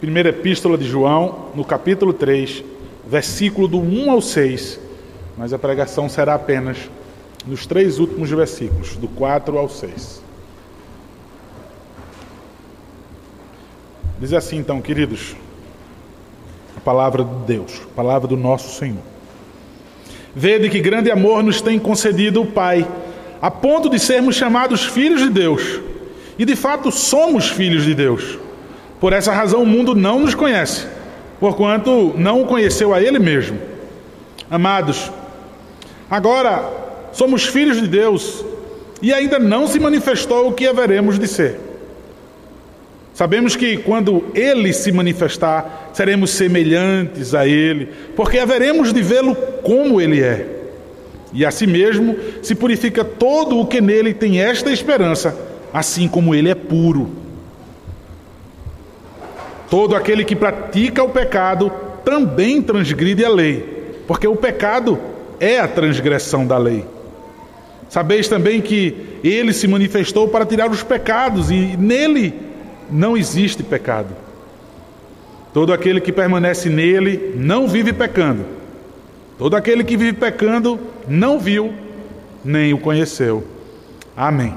Primeira Epístola de João, no capítulo 3, versículo do 1 ao 6, mas a pregação será apenas nos três últimos versículos, do 4 ao 6. Diz assim então, queridos, a palavra de Deus, a palavra do nosso Senhor. Vede que grande amor nos tem concedido o Pai, a ponto de sermos chamados filhos de Deus. E de fato somos filhos de Deus. Por essa razão o mundo não nos conhece, porquanto não o conheceu a Ele mesmo. Amados, agora somos filhos de Deus e ainda não se manifestou o que haveremos de ser. Sabemos que quando Ele se manifestar, seremos semelhantes a Ele, porque haveremos de vê-lo como Ele é. E assim mesmo se purifica todo o que nele tem esta esperança, assim como Ele é puro. Todo aquele que pratica o pecado também transgride a lei, porque o pecado é a transgressão da lei. Sabeis também que ele se manifestou para tirar os pecados e nele não existe pecado. Todo aquele que permanece nele não vive pecando. Todo aquele que vive pecando não viu nem o conheceu. Amém.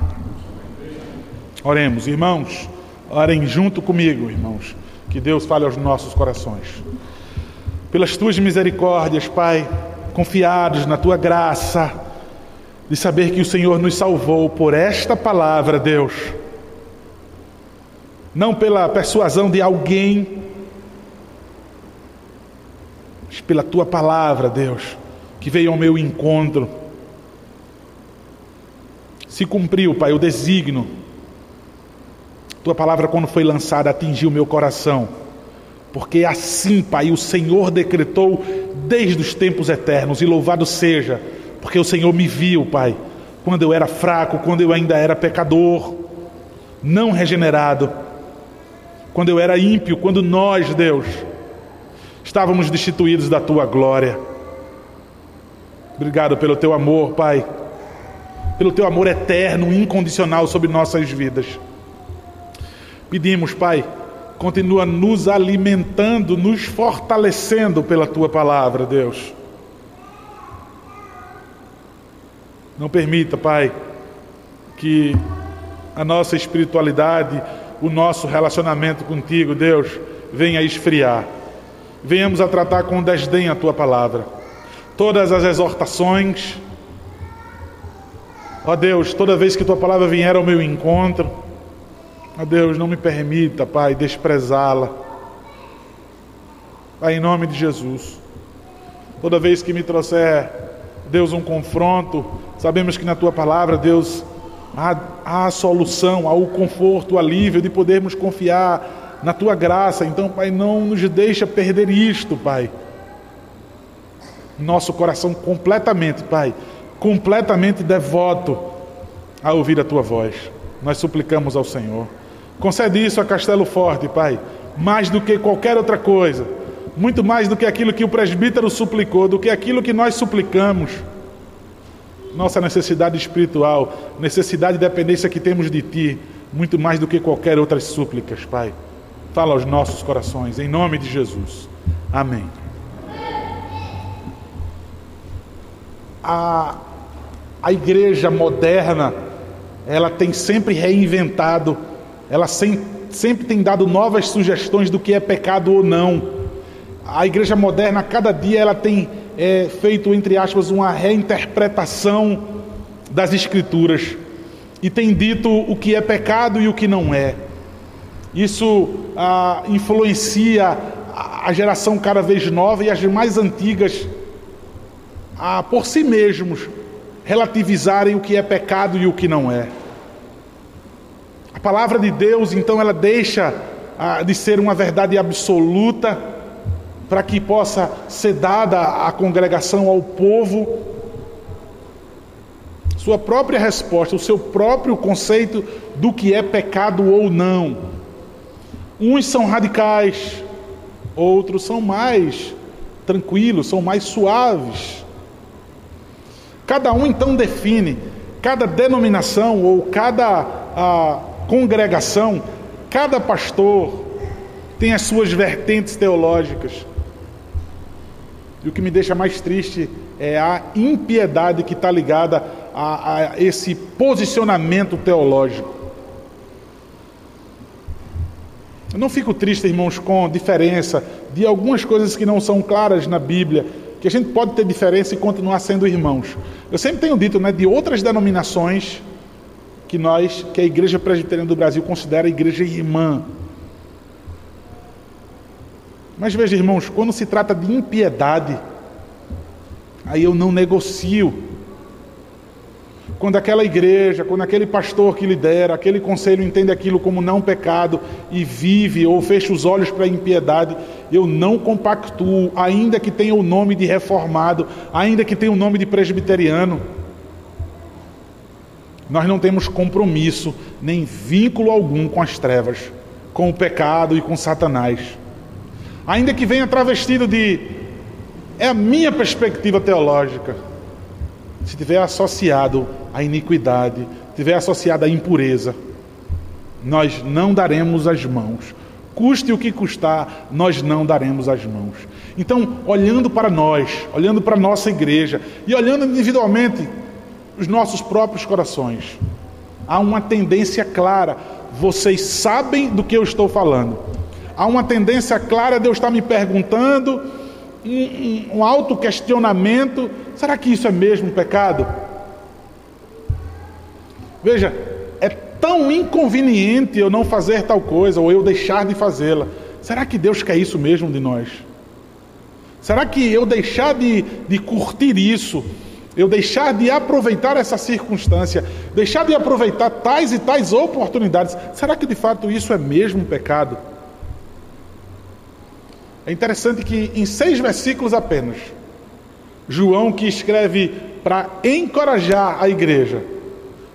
Oremos, irmãos. Orem junto comigo, irmãos. Que Deus fale aos nossos corações. Pelas tuas misericórdias, Pai, confiados na tua graça, de saber que o Senhor nos salvou por esta palavra, Deus. Não pela persuasão de alguém, mas pela tua palavra, Deus, que veio ao meu encontro. Se cumpriu, Pai, o desígnio tua palavra, quando foi lançada, atingiu meu coração. Porque assim, Pai, o Senhor decretou desde os tempos eternos, e louvado seja, porque o Senhor me viu, Pai, quando eu era fraco, quando eu ainda era pecador, não regenerado, quando eu era ímpio, quando nós, Deus, estávamos destituídos da tua glória. Obrigado pelo teu amor, Pai, pelo teu amor eterno, incondicional sobre nossas vidas. Pedimos, Pai, continua nos alimentando, nos fortalecendo pela tua palavra, Deus. Não permita, Pai, que a nossa espiritualidade, o nosso relacionamento contigo, Deus, venha esfriar. Venhamos a tratar com desdém a tua palavra. Todas as exortações, ó Deus, toda vez que tua palavra vier ao meu encontro, Deus, não me permita, Pai, desprezá-la. Pai, em nome de Jesus. Toda vez que me trouxer, Deus, um confronto, sabemos que na tua palavra, Deus, há a solução, há o conforto, o alívio de podermos confiar na tua graça. Então, Pai, não nos deixa perder isto, Pai. Nosso coração completamente, Pai, completamente devoto a ouvir a tua voz. Nós suplicamos ao Senhor. Concede isso a Castelo Forte, Pai, mais do que qualquer outra coisa, muito mais do que aquilo que o presbítero suplicou, do que aquilo que nós suplicamos. Nossa necessidade espiritual, necessidade e dependência que temos de Ti, muito mais do que qualquer outras súplicas, Pai. Fala aos nossos corações, em nome de Jesus. Amém. A, a igreja moderna, ela tem sempre reinventado ela sempre tem dado novas sugestões do que é pecado ou não. A igreja moderna, a cada dia, ela tem é, feito, entre aspas, uma reinterpretação das escrituras e tem dito o que é pecado e o que não é. Isso ah, influencia a geração cada vez nova e as mais antigas a, por si mesmos, relativizarem o que é pecado e o que não é. Palavra de Deus, então, ela deixa ah, de ser uma verdade absoluta para que possa ser dada à congregação, ao povo, sua própria resposta, o seu próprio conceito do que é pecado ou não. Uns são radicais, outros são mais tranquilos, são mais suaves. Cada um então define, cada denominação ou cada ah, congregação, cada pastor tem as suas vertentes teológicas. E o que me deixa mais triste é a impiedade que está ligada a, a esse posicionamento teológico. Eu não fico triste, irmãos, com a diferença de algumas coisas que não são claras na Bíblia, que a gente pode ter diferença e continuar sendo irmãos. Eu sempre tenho dito, né, de outras denominações que nós, que a Igreja Presbiteriana do Brasil considera a igreja irmã. Mas veja, irmãos, quando se trata de impiedade, aí eu não negocio. Quando aquela igreja, quando aquele pastor que lidera, aquele conselho entende aquilo como não pecado e vive ou fecha os olhos para a impiedade, eu não compactuo, ainda que tenha o nome de reformado, ainda que tenha o nome de presbiteriano. Nós não temos compromisso, nem vínculo algum com as trevas, com o pecado e com Satanás ainda que venha travestido de é a minha perspectiva teológica. Se tiver associado à iniquidade, tiver associado à impureza, nós não daremos as mãos. Custe o que custar, nós não daremos as mãos. Então, olhando para nós, olhando para a nossa igreja e olhando individualmente os nossos próprios corações, há uma tendência clara. Vocês sabem do que eu estou falando há uma tendência clara de eu estar me perguntando, um, um auto-questionamento: será que isso é mesmo um pecado? Veja, é tão inconveniente eu não fazer tal coisa ou eu deixar de fazê-la. Será que Deus quer isso mesmo de nós? Será que eu deixar de, de curtir isso, eu deixar de aproveitar essa circunstância, deixar de aproveitar tais e tais oportunidades, será que de fato isso é mesmo um pecado? É interessante que em seis versículos apenas, João que escreve para encorajar a igreja.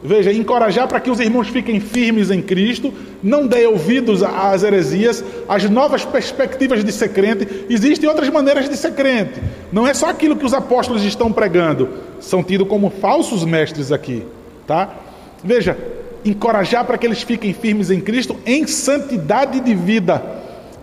Veja, encorajar para que os irmãos fiquem firmes em Cristo, não dê ouvidos às heresias, às novas perspectivas de ser crente. Existem outras maneiras de ser crente. Não é só aquilo que os apóstolos estão pregando, são tidos como falsos mestres aqui, tá? Veja, encorajar para que eles fiquem firmes em Cristo em santidade de vida.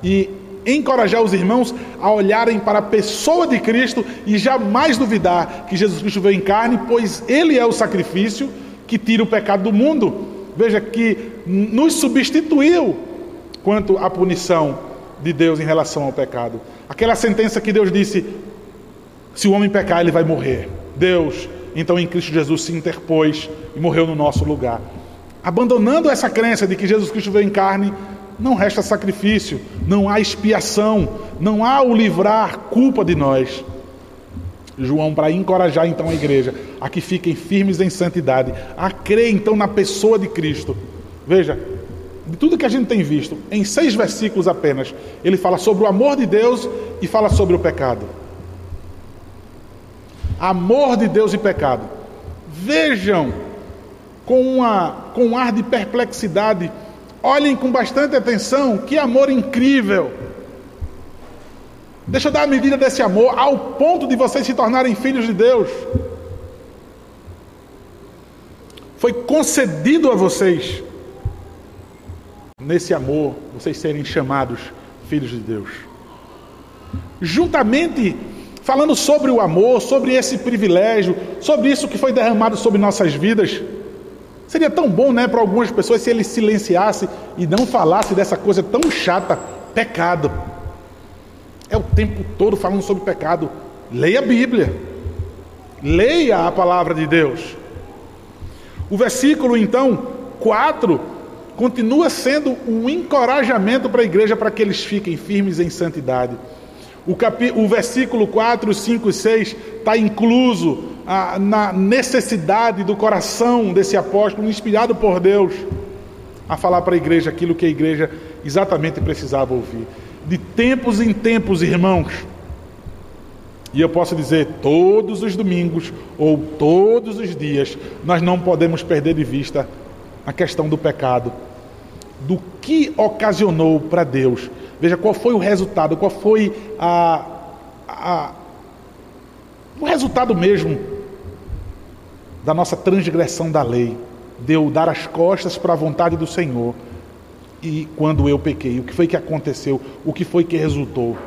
E encorajar os irmãos a olharem para a pessoa de Cristo e jamais duvidar que Jesus Cristo veio em carne, pois Ele é o sacrifício que tira o pecado do mundo. Veja que nos substituiu quanto à punição de Deus em relação ao pecado. Aquela sentença que Deus disse: se o homem pecar, ele vai morrer. Deus, então em Cristo Jesus se interpôs e morreu no nosso lugar. Abandonando essa crença de que Jesus Cristo veio em carne, não resta sacrifício, não há expiação, não há o livrar culpa de nós. João, para encorajar então a igreja a que fiquem firmes em santidade, a crer então na pessoa de Cristo. Veja, de tudo que a gente tem visto, em seis versículos apenas, ele fala sobre o amor de Deus e fala sobre o pecado. Amor de Deus e pecado. Vejam com, uma, com um ar de perplexidade Olhem com bastante atenção, que amor incrível. Deixa eu dar a medida desse amor ao ponto de vocês se tornarem filhos de Deus. Foi concedido a vocês, nesse amor, vocês serem chamados filhos de Deus. Juntamente, falando sobre o amor, sobre esse privilégio, sobre isso que foi derramado sobre nossas vidas. Seria tão bom, né, para algumas pessoas se ele silenciasse e não falasse dessa coisa tão chata, pecado. Tempo todo falando sobre pecado. Leia a Bíblia. Leia a palavra de Deus. O versículo então 4 continua sendo um encorajamento para a igreja para que eles fiquem firmes em santidade. O, capi... o versículo 4, 5 e 6 está incluso a, na necessidade do coração desse apóstolo, inspirado por Deus, a falar para a igreja aquilo que a igreja exatamente precisava ouvir. De tempos em tempos, irmãos, e eu posso dizer todos os domingos ou todos os dias, nós não podemos perder de vista a questão do pecado, do que ocasionou para Deus. Veja qual foi o resultado, qual foi a, a o resultado mesmo da nossa transgressão da lei, de eu dar as costas para a vontade do Senhor. E quando eu pequei? O que foi que aconteceu? O que foi que resultou?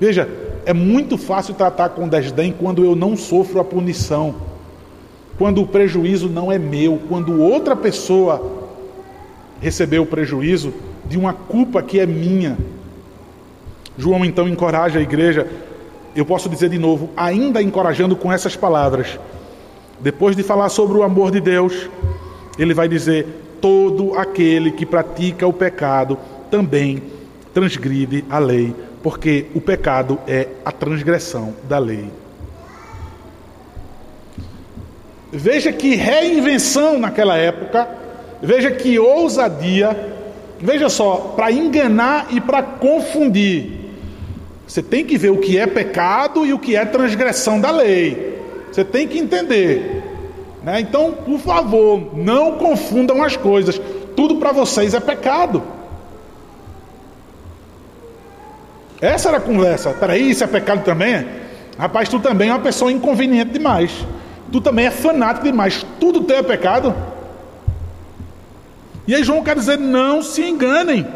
Veja, é muito fácil tratar com desdém quando eu não sofro a punição, quando o prejuízo não é meu, quando outra pessoa recebeu o prejuízo de uma culpa que é minha. João então encoraja a igreja, eu posso dizer de novo, ainda encorajando com essas palavras. Depois de falar sobre o amor de Deus, ele vai dizer: todo aquele que pratica o pecado também transgride a lei, porque o pecado é a transgressão da lei. Veja que reinvenção naquela época, veja que ousadia, veja só, para enganar e para confundir. Você tem que ver o que é pecado e o que é transgressão da lei. Você tem que entender. Né? Então, por favor, não confundam as coisas. Tudo para vocês é pecado. Essa era a conversa. Peraí, isso é pecado também? Rapaz, tu também é uma pessoa inconveniente demais. Tu também é fanático demais. Tudo teu é pecado. E aí João quer dizer: não se enganem.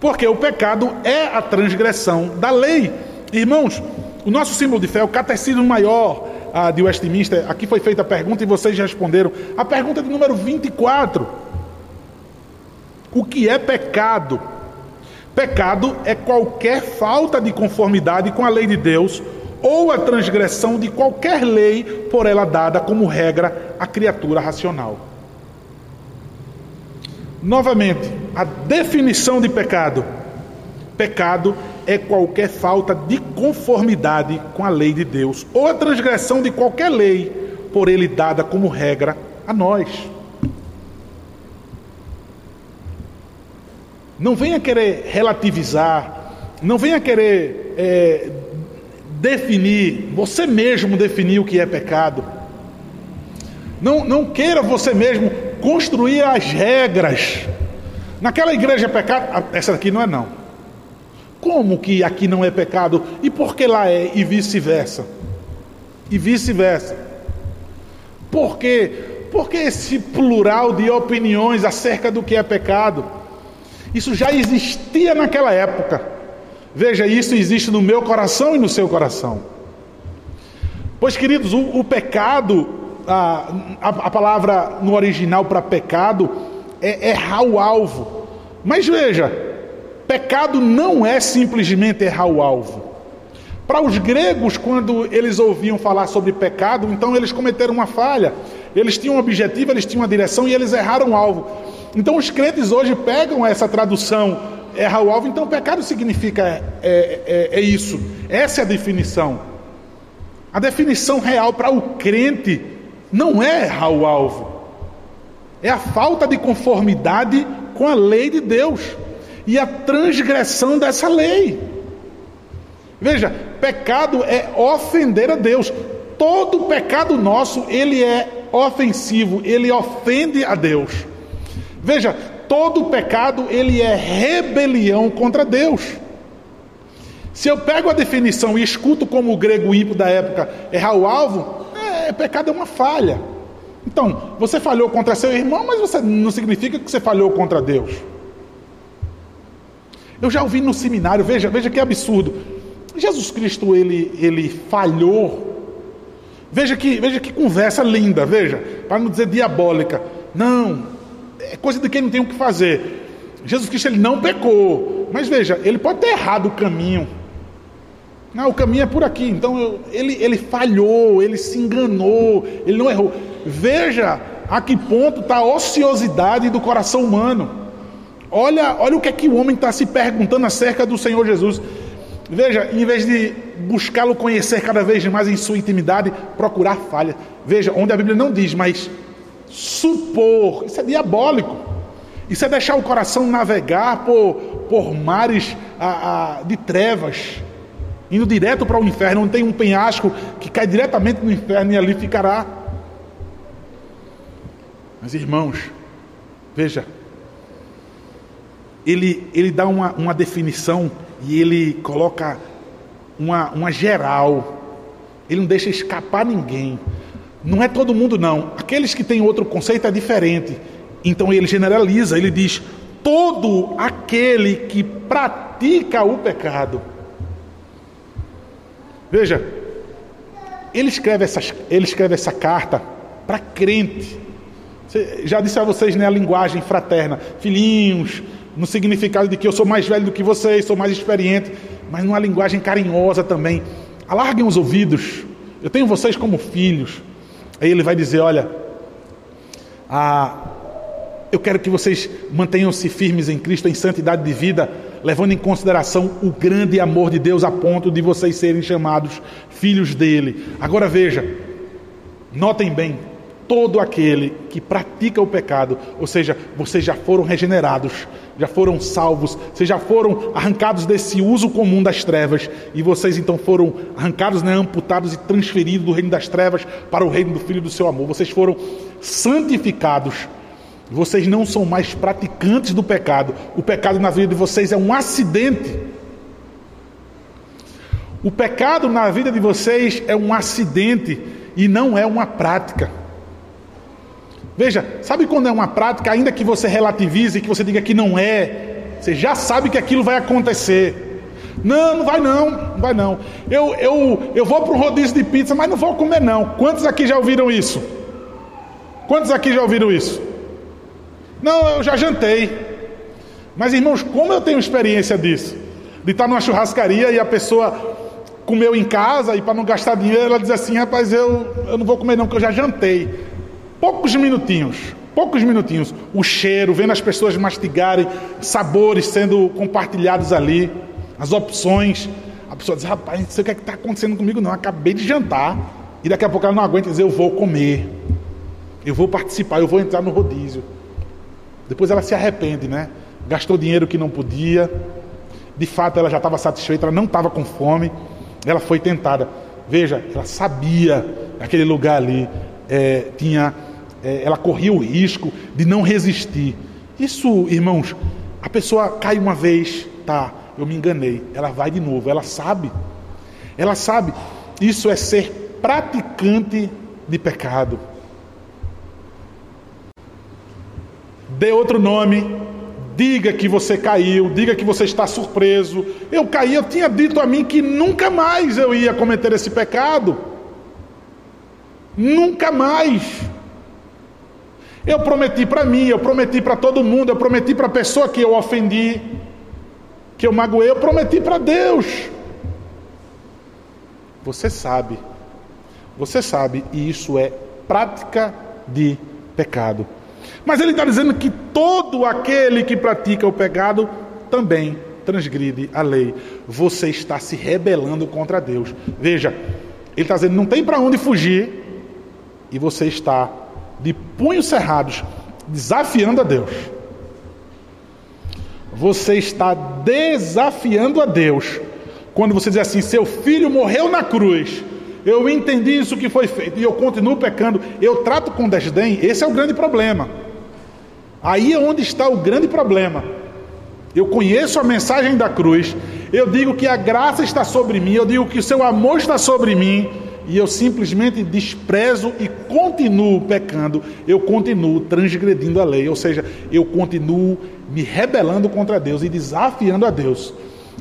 Porque o pecado é a transgressão da lei. Irmãos, o nosso símbolo de fé, o catecismo maior, a de Westminster, aqui foi feita a pergunta e vocês responderam. A pergunta de número 24. O que é pecado? Pecado é qualquer falta de conformidade com a lei de Deus ou a transgressão de qualquer lei por ela dada como regra à criatura racional. Novamente, a definição de pecado. Pecado é qualquer falta de conformidade com a lei de Deus ou a transgressão de qualquer lei por ele dada como regra a nós. Não venha querer relativizar, não venha querer é, definir, você mesmo definir o que é pecado. Não, não queira você mesmo construir as regras. Naquela igreja é pecado, ah, essa aqui não é não. Como que aqui não é pecado e por que lá é e vice-versa? E vice-versa. Por quê? Porque esse plural de opiniões acerca do que é pecado? Isso já existia naquela época. Veja, isso existe no meu coração e no seu coração. Pois, queridos, o, o pecado, a, a, a, palavra no original para pecado é errar o alvo. Mas veja, Pecado não é simplesmente errar o alvo. Para os gregos, quando eles ouviam falar sobre pecado, então eles cometeram uma falha. Eles tinham um objetivo, eles tinham uma direção e eles erraram o alvo. Então os crentes hoje pegam essa tradução, errar o alvo, então pecado significa é, é, é isso. Essa é a definição. A definição real para o crente não é errar o alvo, é a falta de conformidade com a lei de Deus e a transgressão dessa lei. Veja, pecado é ofender a Deus. Todo pecado nosso, ele é ofensivo, ele ofende a Deus. Veja, todo pecado, ele é rebelião contra Deus. Se eu pego a definição e escuto como o grego ímpio da época errar o alvo, é, pecado é uma falha. Então, você falhou contra seu irmão, mas você não significa que você falhou contra Deus. Eu já ouvi no seminário, veja, veja que absurdo. Jesus Cristo ele, ele falhou. Veja que, veja que conversa linda, veja, para não dizer diabólica. Não, é coisa de quem não tem o que fazer. Jesus Cristo ele não pecou, mas veja, ele pode ter errado o caminho. Não, o caminho é por aqui. Então eu, ele, ele falhou, ele se enganou, ele não errou. Veja a que ponto está a ociosidade do coração humano. Olha, olha o que é que o homem está se perguntando acerca do Senhor Jesus. Veja, em vez de buscá-lo conhecer cada vez mais em sua intimidade, procurar falhas. Veja, onde a Bíblia não diz, mas supor, isso é diabólico. Isso é deixar o coração navegar por, por mares a, a, de trevas, indo direto para o inferno, onde tem um penhasco que cai diretamente no inferno e ali ficará. Mas irmãos, veja, ele, ele dá uma, uma definição e ele coloca uma, uma geral. Ele não deixa escapar ninguém. Não é todo mundo, não. Aqueles que têm outro conceito é diferente. Então ele generaliza, ele diz: todo aquele que pratica o pecado. Veja, ele escreve, essas, ele escreve essa carta para crente. Já disse a vocês né, a linguagem fraterna, filhinhos, no significado de que eu sou mais velho do que vocês, sou mais experiente, mas numa linguagem carinhosa também. Alarguem os ouvidos, eu tenho vocês como filhos. Aí ele vai dizer: Olha, a, eu quero que vocês mantenham-se firmes em Cristo, em santidade de vida, levando em consideração o grande amor de Deus a ponto de vocês serem chamados filhos dele. Agora veja, notem bem, todo aquele que pratica o pecado, ou seja, vocês já foram regenerados, já foram salvos, vocês já foram arrancados desse uso comum das trevas, e vocês então foram arrancados, né, amputados e transferidos do reino das trevas para o reino do Filho do seu amor. Vocês foram santificados. Vocês não são mais praticantes do pecado. O pecado na vida de vocês é um acidente. O pecado na vida de vocês é um acidente e não é uma prática. Veja, sabe quando é uma prática, ainda que você relativize, que você diga que não é, você já sabe que aquilo vai acontecer. Não, não vai não, não vai não. Eu, eu, eu vou para um rodízio de pizza, mas não vou comer não. Quantos aqui já ouviram isso? Quantos aqui já ouviram isso? Não, eu já jantei. Mas irmãos, como eu tenho experiência disso? De estar numa churrascaria e a pessoa comeu em casa e para não gastar dinheiro, ela diz assim: rapaz, eu, eu não vou comer não, porque eu já jantei. Poucos minutinhos, poucos minutinhos, o cheiro, vendo as pessoas mastigarem, sabores sendo compartilhados ali, as opções. A pessoa diz: rapaz, não sei o que é está acontecendo comigo, não. Acabei de jantar e daqui a pouco ela não aguenta dizer: eu vou comer, eu vou participar, eu vou entrar no rodízio. Depois ela se arrepende, né? Gastou dinheiro que não podia. De fato, ela já estava satisfeita, ela não estava com fome. Ela foi tentada. Veja, ela sabia aquele lugar ali é, tinha é, ela corria o risco de não resistir. Isso, irmãos, a pessoa cai uma vez, tá, eu me enganei, ela vai de novo, ela sabe. Ela sabe. Isso é ser praticante de pecado. Dê outro nome, diga que você caiu, diga que você está surpreso. Eu caí, eu tinha dito a mim que nunca mais eu ia cometer esse pecado. Nunca mais. Eu prometi para mim, eu prometi para todo mundo, eu prometi para a pessoa que eu ofendi, que eu magoei, eu prometi para Deus. Você sabe, você sabe, e isso é prática de pecado. Mas ele está dizendo que todo aquele que pratica o pecado também transgride a lei. Você está se rebelando contra Deus. Veja, ele está dizendo: não tem para onde fugir, e você está de punhos cerrados, desafiando a Deus. Você está desafiando a Deus. Quando você diz assim: seu filho morreu na cruz, eu entendi isso que foi feito e eu continuo pecando, eu trato com desdém, esse é o grande problema. Aí é onde está o grande problema. Eu conheço a mensagem da cruz, eu digo que a graça está sobre mim, eu digo que o seu amor está sobre mim, e eu simplesmente desprezo e continuo pecando, eu continuo transgredindo a lei, ou seja, eu continuo me rebelando contra Deus e desafiando a Deus.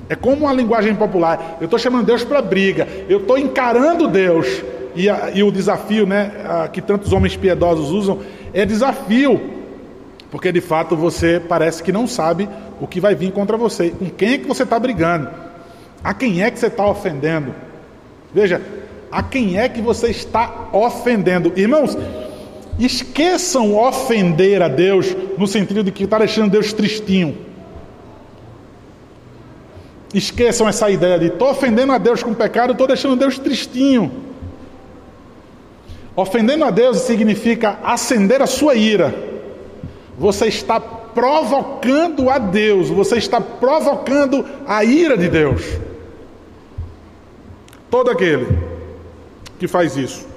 É como uma linguagem popular, eu estou chamando Deus para briga, eu estou encarando Deus, e, a, e, o desafio né, a, que tantos homens piedosos usam é desafio, porque de fato você parece que não sabe o que vai vir contra você, com quem é que você está brigando, a quem é que você está ofendendo. Veja, a quem é que você está ofendendo. Irmãos, esqueçam ofender a Deus no sentido de que está deixando Deus tristinho. Esqueçam essa ideia de estou ofendendo a Deus com pecado, estou deixando Deus tristinho. Ofendendo a Deus significa acender a sua ira. Você está provocando a Deus, você está provocando a ira de Deus. Todo aquele que faz isso.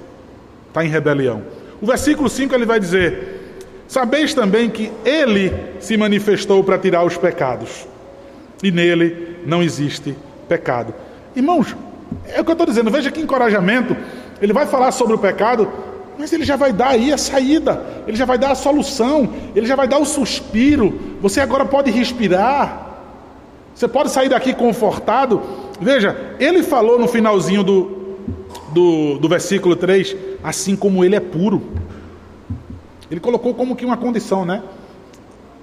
Está em rebelião. O versículo 5 ele vai dizer: Sabeis também que ele se manifestou para tirar os pecados, e nele não existe pecado. Irmãos, é o que eu estou dizendo, veja que encorajamento. Ele vai falar sobre o pecado, mas ele já vai dar aí a saída, ele já vai dar a solução, ele já vai dar o suspiro você agora pode respirar. Você pode sair daqui confortado. Veja, ele falou no finalzinho do, do, do versículo 3, assim como ele é puro. Ele colocou como que uma condição, né?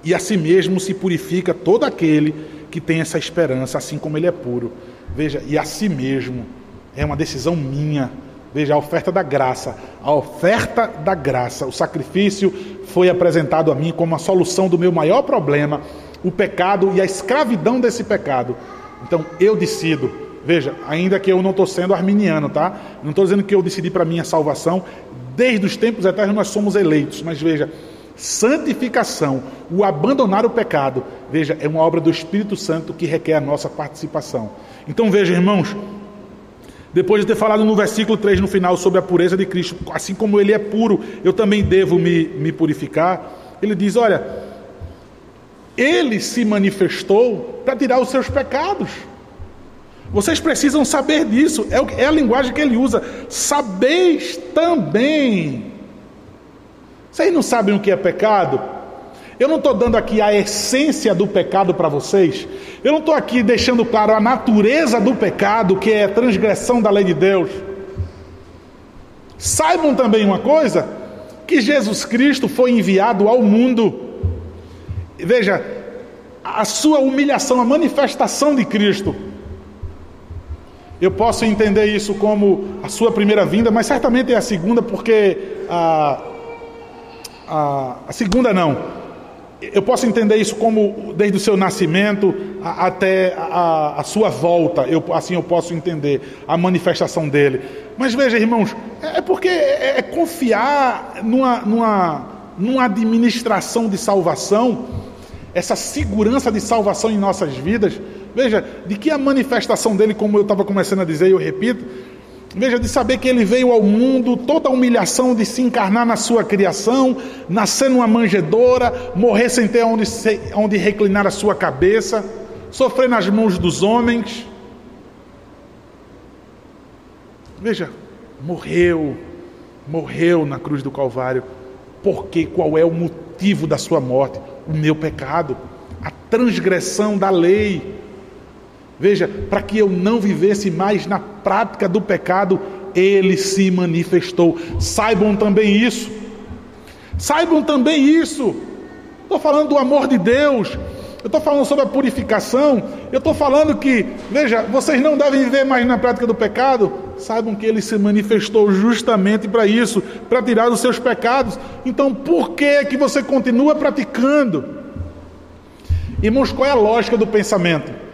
E a si mesmo se purifica todo aquele que tem essa esperança, assim como ele é puro. Veja, e a si mesmo é uma decisão minha. Veja, a oferta da graça. A oferta da graça. O sacrifício foi apresentado a mim como a solução do meu maior problema o pecado e a escravidão desse pecado. Então eu decido, veja, ainda que eu não estou sendo arminiano, tá? Não estou dizendo que eu decidi para minha salvação, desde os tempos eternos nós somos eleitos, mas veja, santificação, o abandonar o pecado, veja, é uma obra do Espírito Santo que requer a nossa participação. Então veja, irmãos, depois de ter falado no versículo 3 no final sobre a pureza de Cristo, assim como ele é puro, eu também devo me, me purificar. Ele diz: Olha, ele se manifestou para tirar os seus pecados. Vocês precisam saber disso, é, é a linguagem que ele usa. Sabeis também. Vocês não sabem o que é pecado? Eu não estou dando aqui a essência do pecado para vocês. Eu não estou aqui deixando claro a natureza do pecado, que é a transgressão da lei de Deus. Saibam também uma coisa: que Jesus Cristo foi enviado ao mundo Veja, a sua humilhação, a manifestação de Cristo. Eu posso entender isso como a sua primeira vinda, mas certamente é a segunda, porque a, a, a segunda não. Eu posso entender isso como desde o seu nascimento a, até a, a, sua volta. Eu, assim eu posso entender a manifestação dele. Mas veja, irmãos, é, é porque é, é confiar numa, numa, numa administração de salvação essa segurança de salvação em nossas vidas. Veja, de que a manifestação dele, como eu estava começando a dizer, eu repito, veja, de saber que ele veio ao mundo, toda a humilhação de se encarnar na sua criação, nascer numa manjedoura, morrer sem ter onde, onde reclinar a sua cabeça, sofrer nas mãos dos homens. Veja, morreu, morreu na cruz do Calvário, porque qual é o motivo da sua morte? o meu pecado, a transgressão da lei. Veja, para que eu não vivesse mais na prática do pecado, ele se manifestou. Saibam também isso. Saibam também isso. Estou falando do amor de Deus. Eu estou falando sobre a purificação. Eu estou falando que, veja, vocês não devem viver mais na prática do pecado. Saibam que ele se manifestou justamente para isso, para tirar os seus pecados. Então, por que que você continua praticando? Irmãos, qual é a lógica do pensamento?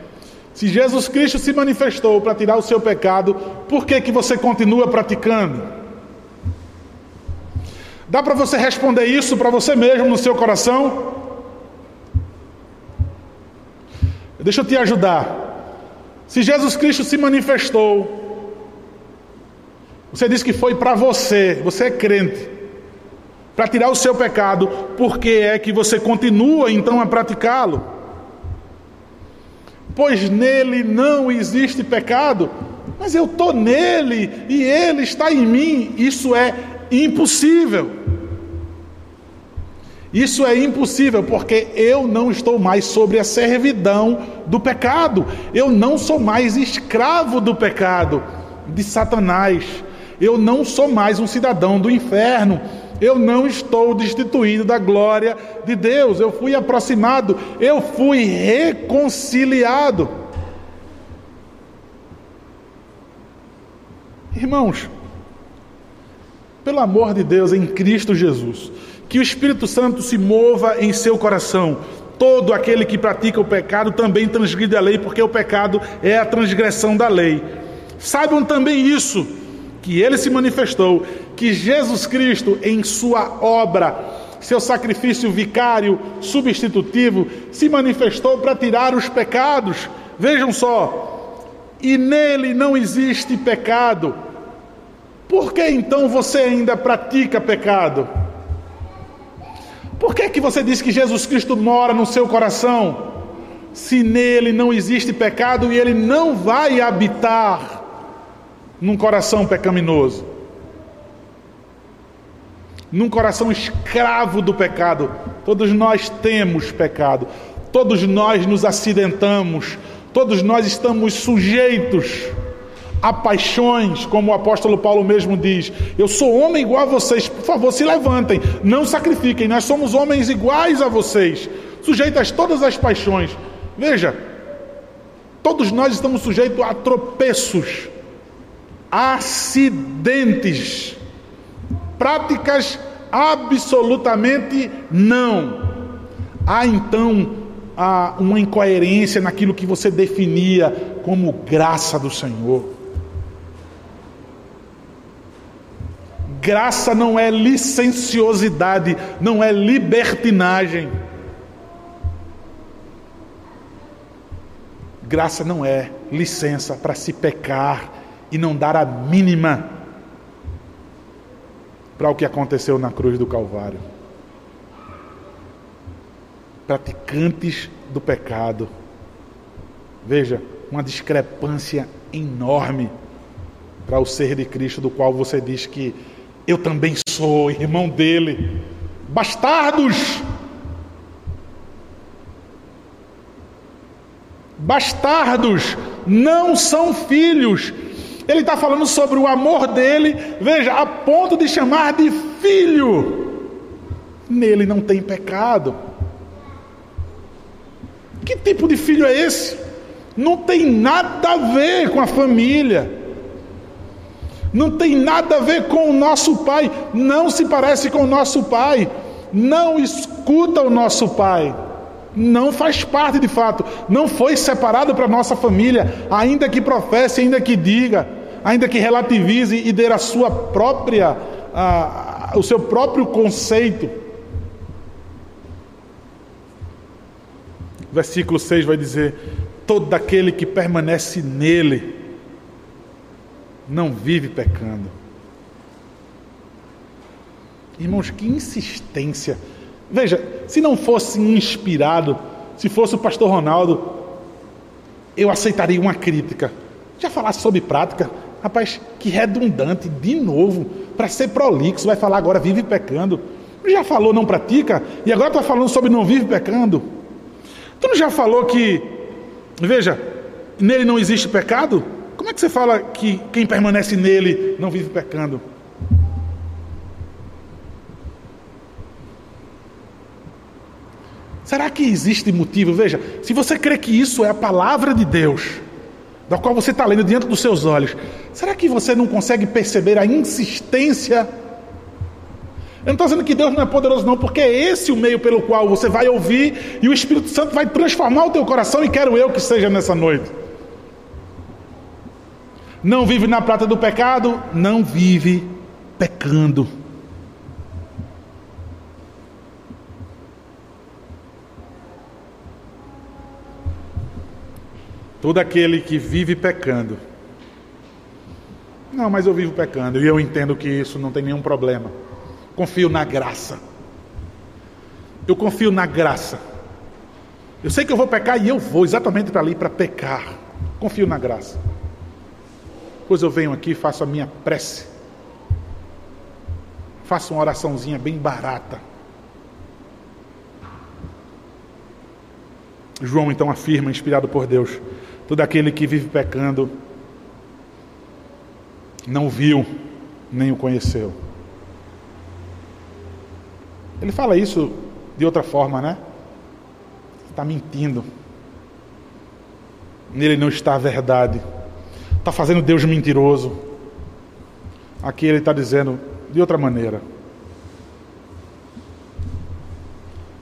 Se Jesus Cristo se manifestou para tirar o seu pecado, por que que você continua praticando? Dá para você responder isso para você mesmo no seu coração? Deixa eu te ajudar. Se Jesus Cristo se manifestou, você disse que foi para você, você é crente, para tirar o seu pecado, por que é que você continua então a praticá-lo? Pois nele não existe pecado, mas eu estou nele e ele está em mim, isso é impossível. Isso é impossível porque eu não estou mais sobre a servidão do pecado. Eu não sou mais escravo do pecado, de Satanás. Eu não sou mais um cidadão do inferno. Eu não estou destituído da glória de Deus. Eu fui aproximado, eu fui reconciliado. Irmãos, pelo amor de Deus em Cristo Jesus, que o Espírito Santo se mova em seu coração. Todo aquele que pratica o pecado também transgride a lei, porque o pecado é a transgressão da lei. Saibam também isso, que ele se manifestou, que Jesus Cristo, em sua obra, seu sacrifício vicário, substitutivo, se manifestou para tirar os pecados. Vejam só, e nele não existe pecado. Por que então você ainda pratica pecado? Por que, que você diz que Jesus Cristo mora no seu coração? Se nele não existe pecado e ele não vai habitar num coração pecaminoso. Num coração escravo do pecado. Todos nós temos pecado, todos nós nos acidentamos, todos nós estamos sujeitos a paixões, como o apóstolo Paulo mesmo diz. Eu sou homem igual a vocês, por favor, se levantem, não sacrifiquem, nós somos homens iguais a vocês, sujeitos a todas as paixões. Veja, todos nós estamos sujeitos a tropeços, acidentes, práticas absolutamente não. Há então uma incoerência naquilo que você definia como graça do Senhor. Graça não é licenciosidade, não é libertinagem. Graça não é licença para se pecar e não dar a mínima para o que aconteceu na cruz do Calvário. Praticantes do pecado. Veja, uma discrepância enorme para o ser de Cristo, do qual você diz que eu também sou irmão dele. Bastardos! Bastardos não são filhos. Ele está falando sobre o amor dele, veja, a ponto de chamar de filho. Nele não tem pecado. Que tipo de filho é esse? Não tem nada a ver com a família não tem nada a ver com o nosso pai, não se parece com o nosso pai, não escuta o nosso pai, não faz parte de fato, não foi separado para a nossa família, ainda que professe, ainda que diga, ainda que relativize e dê a sua própria, a, o seu próprio conceito. Versículo 6 vai dizer: Todo aquele que permanece nele, não vive pecando. Irmãos, que insistência. Veja, se não fosse inspirado, se fosse o pastor Ronaldo, eu aceitaria uma crítica. Já falasse sobre prática? Rapaz, que redundante, de novo, para ser prolixo, vai falar agora vive pecando. Já falou não pratica e agora está falando sobre não vive pecando. Tu não já falou que, veja, nele não existe pecado? Como é que você fala que quem permanece nele não vive pecando? Será que existe motivo? Veja, se você crê que isso é a palavra de Deus, da qual você está lendo diante dos seus olhos, será que você não consegue perceber a insistência? Eu não estou dizendo que Deus não é poderoso, não, porque é esse o meio pelo qual você vai ouvir e o Espírito Santo vai transformar o teu coração, e quero eu que seja nessa noite. Não vive na prata do pecado, não vive pecando. Todo aquele que vive pecando. Não, mas eu vivo pecando e eu entendo que isso não tem nenhum problema. Confio na graça. Eu confio na graça. Eu sei que eu vou pecar e eu vou exatamente para ali para pecar. Confio na graça. Depois eu venho aqui faço a minha prece. Faço uma oraçãozinha bem barata. João então afirma, inspirado por Deus: todo aquele que vive pecando não viu nem o conheceu. Ele fala isso de outra forma, né? Está mentindo. Nele não está a verdade. Está fazendo Deus mentiroso. Aqui ele está dizendo de outra maneira.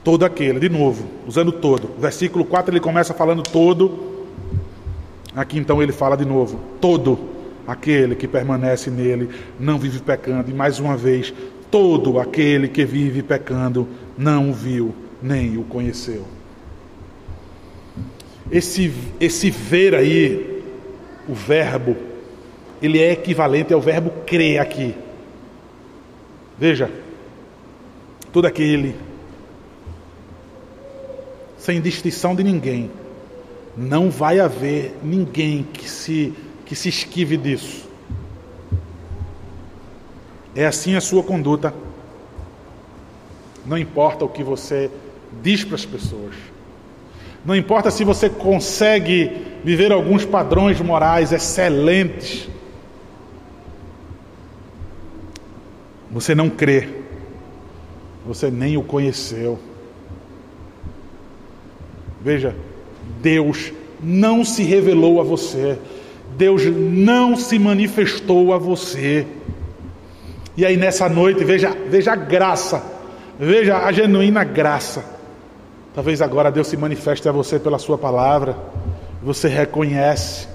Todo aquele, de novo, usando todo. Versículo 4 ele começa falando todo. Aqui então ele fala de novo: todo aquele que permanece nele não vive pecando. E mais uma vez, todo aquele que vive pecando não o viu nem o conheceu. Esse, esse ver aí o verbo, ele é equivalente ao verbo crer aqui. Veja, todo aquele, sem distinção de ninguém, não vai haver ninguém que se, que se esquive disso. É assim a sua conduta, Não importa o que você diz para as pessoas. Não importa se você consegue viver alguns padrões morais excelentes. Você não crê. Você nem o conheceu. Veja, Deus não se revelou a você. Deus não se manifestou a você. E aí nessa noite, veja, veja a graça, veja a genuína graça. Talvez agora Deus se manifeste a você pela sua palavra. Você reconhece.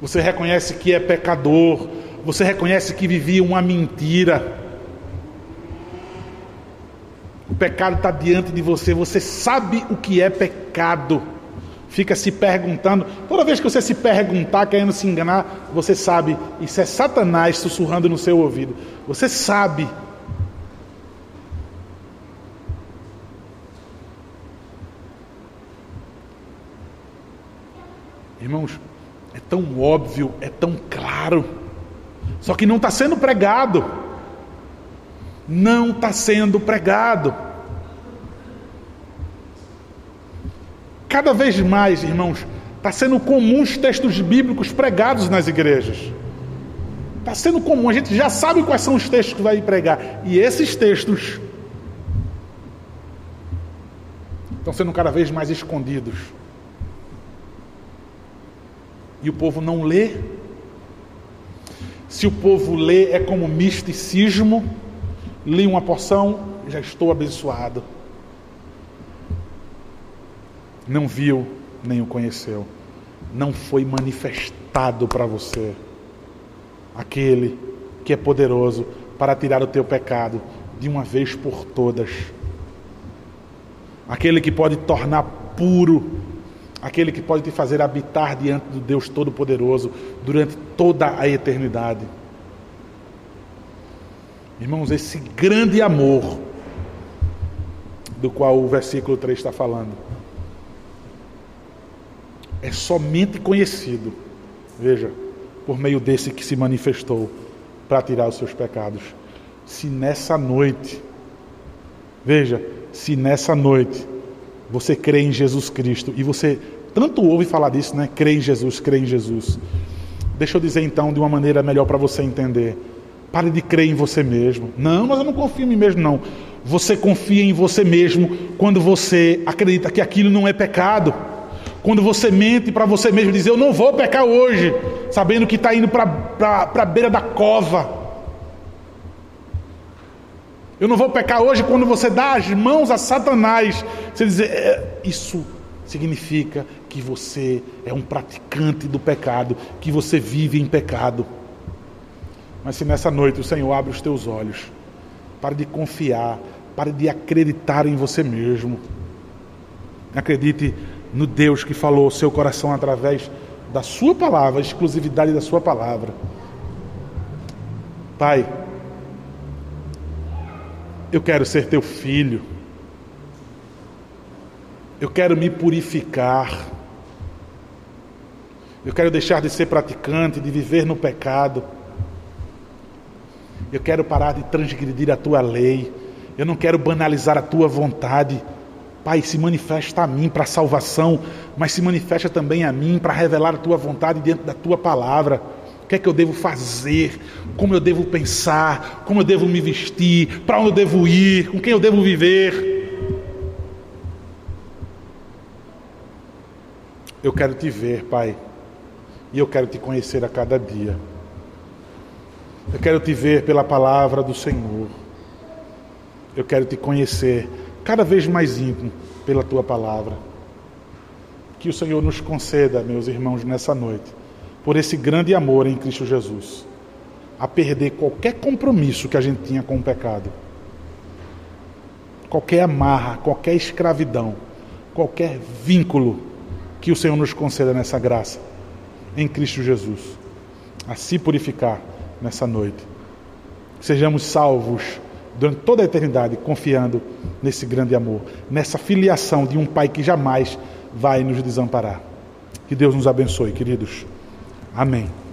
Você reconhece que é pecador. Você reconhece que vivia uma mentira. O pecado está diante de você. Você sabe o que é pecado fica se perguntando. Toda vez que você se perguntar, querendo se enganar, você sabe, isso é Satanás sussurrando no seu ouvido. Você sabe. Irmãos, é tão óbvio, é tão claro, só que não está sendo pregado. Não está sendo pregado. Cada vez mais, irmãos, está sendo comum os textos bíblicos pregados nas igrejas. Está sendo comum, a gente já sabe quais são os textos que vai pregar. E esses textos estão sendo cada vez mais escondidos. E o povo não lê. Se o povo lê, é como misticismo. Li uma porção, já estou abençoado. Não viu nem o conheceu, não foi manifestado para você. Aquele que é poderoso para tirar o teu pecado de uma vez por todas, aquele que pode tornar puro, aquele que pode te fazer habitar diante do Deus Todo-Poderoso durante toda a eternidade. Irmãos, esse grande amor do qual o versículo 3 está falando é somente conhecido, veja, por meio desse que se manifestou para tirar os seus pecados. Se nessa noite, veja, se nessa noite você crê em Jesus Cristo e você tanto ouve falar disso, né? Crê em Jesus, crê em Jesus. Deixa eu dizer então de uma maneira melhor para você entender. Pare de crer em você mesmo. Não, mas eu não confio em mim mesmo, não. Você confia em você mesmo quando você acredita que aquilo não é pecado. Quando você mente para você mesmo, diz: Eu não vou pecar hoje, sabendo que está indo para a beira da cova. Eu não vou pecar hoje quando você dá as mãos a Satanás. Você diz: é, Isso significa que você é um praticante do pecado, que você vive em pecado. Mas se nessa noite o Senhor abre os teus olhos, pare de confiar, pare de acreditar em você mesmo. Acredite no Deus que falou ao seu coração através da Sua palavra, a exclusividade da Sua palavra. Pai, eu quero ser teu filho, eu quero me purificar, eu quero deixar de ser praticante, de viver no pecado, eu quero parar de transgredir a tua lei, eu não quero banalizar a tua vontade. Pai, se manifesta a mim para a salvação, mas se manifesta também a mim para revelar a tua vontade dentro da tua palavra. O que é que eu devo fazer? Como eu devo pensar? Como eu devo me vestir? Para onde eu devo ir? Com quem eu devo viver? Eu quero te ver, Pai, e eu quero te conhecer a cada dia. Eu quero te ver pela palavra do Senhor. Eu quero te conhecer cada vez mais íntimo pela tua palavra. Que o Senhor nos conceda, meus irmãos, nessa noite, por esse grande amor em Cristo Jesus, a perder qualquer compromisso que a gente tinha com o pecado, qualquer amarra, qualquer escravidão, qualquer vínculo que o Senhor nos conceda nessa graça, em Cristo Jesus, a se purificar nessa noite. Sejamos salvos durante toda a eternidade, confiando nesse grande amor, nessa filiação de um Pai que jamais vai nos desamparar. Que Deus nos abençoe, queridos. Amém.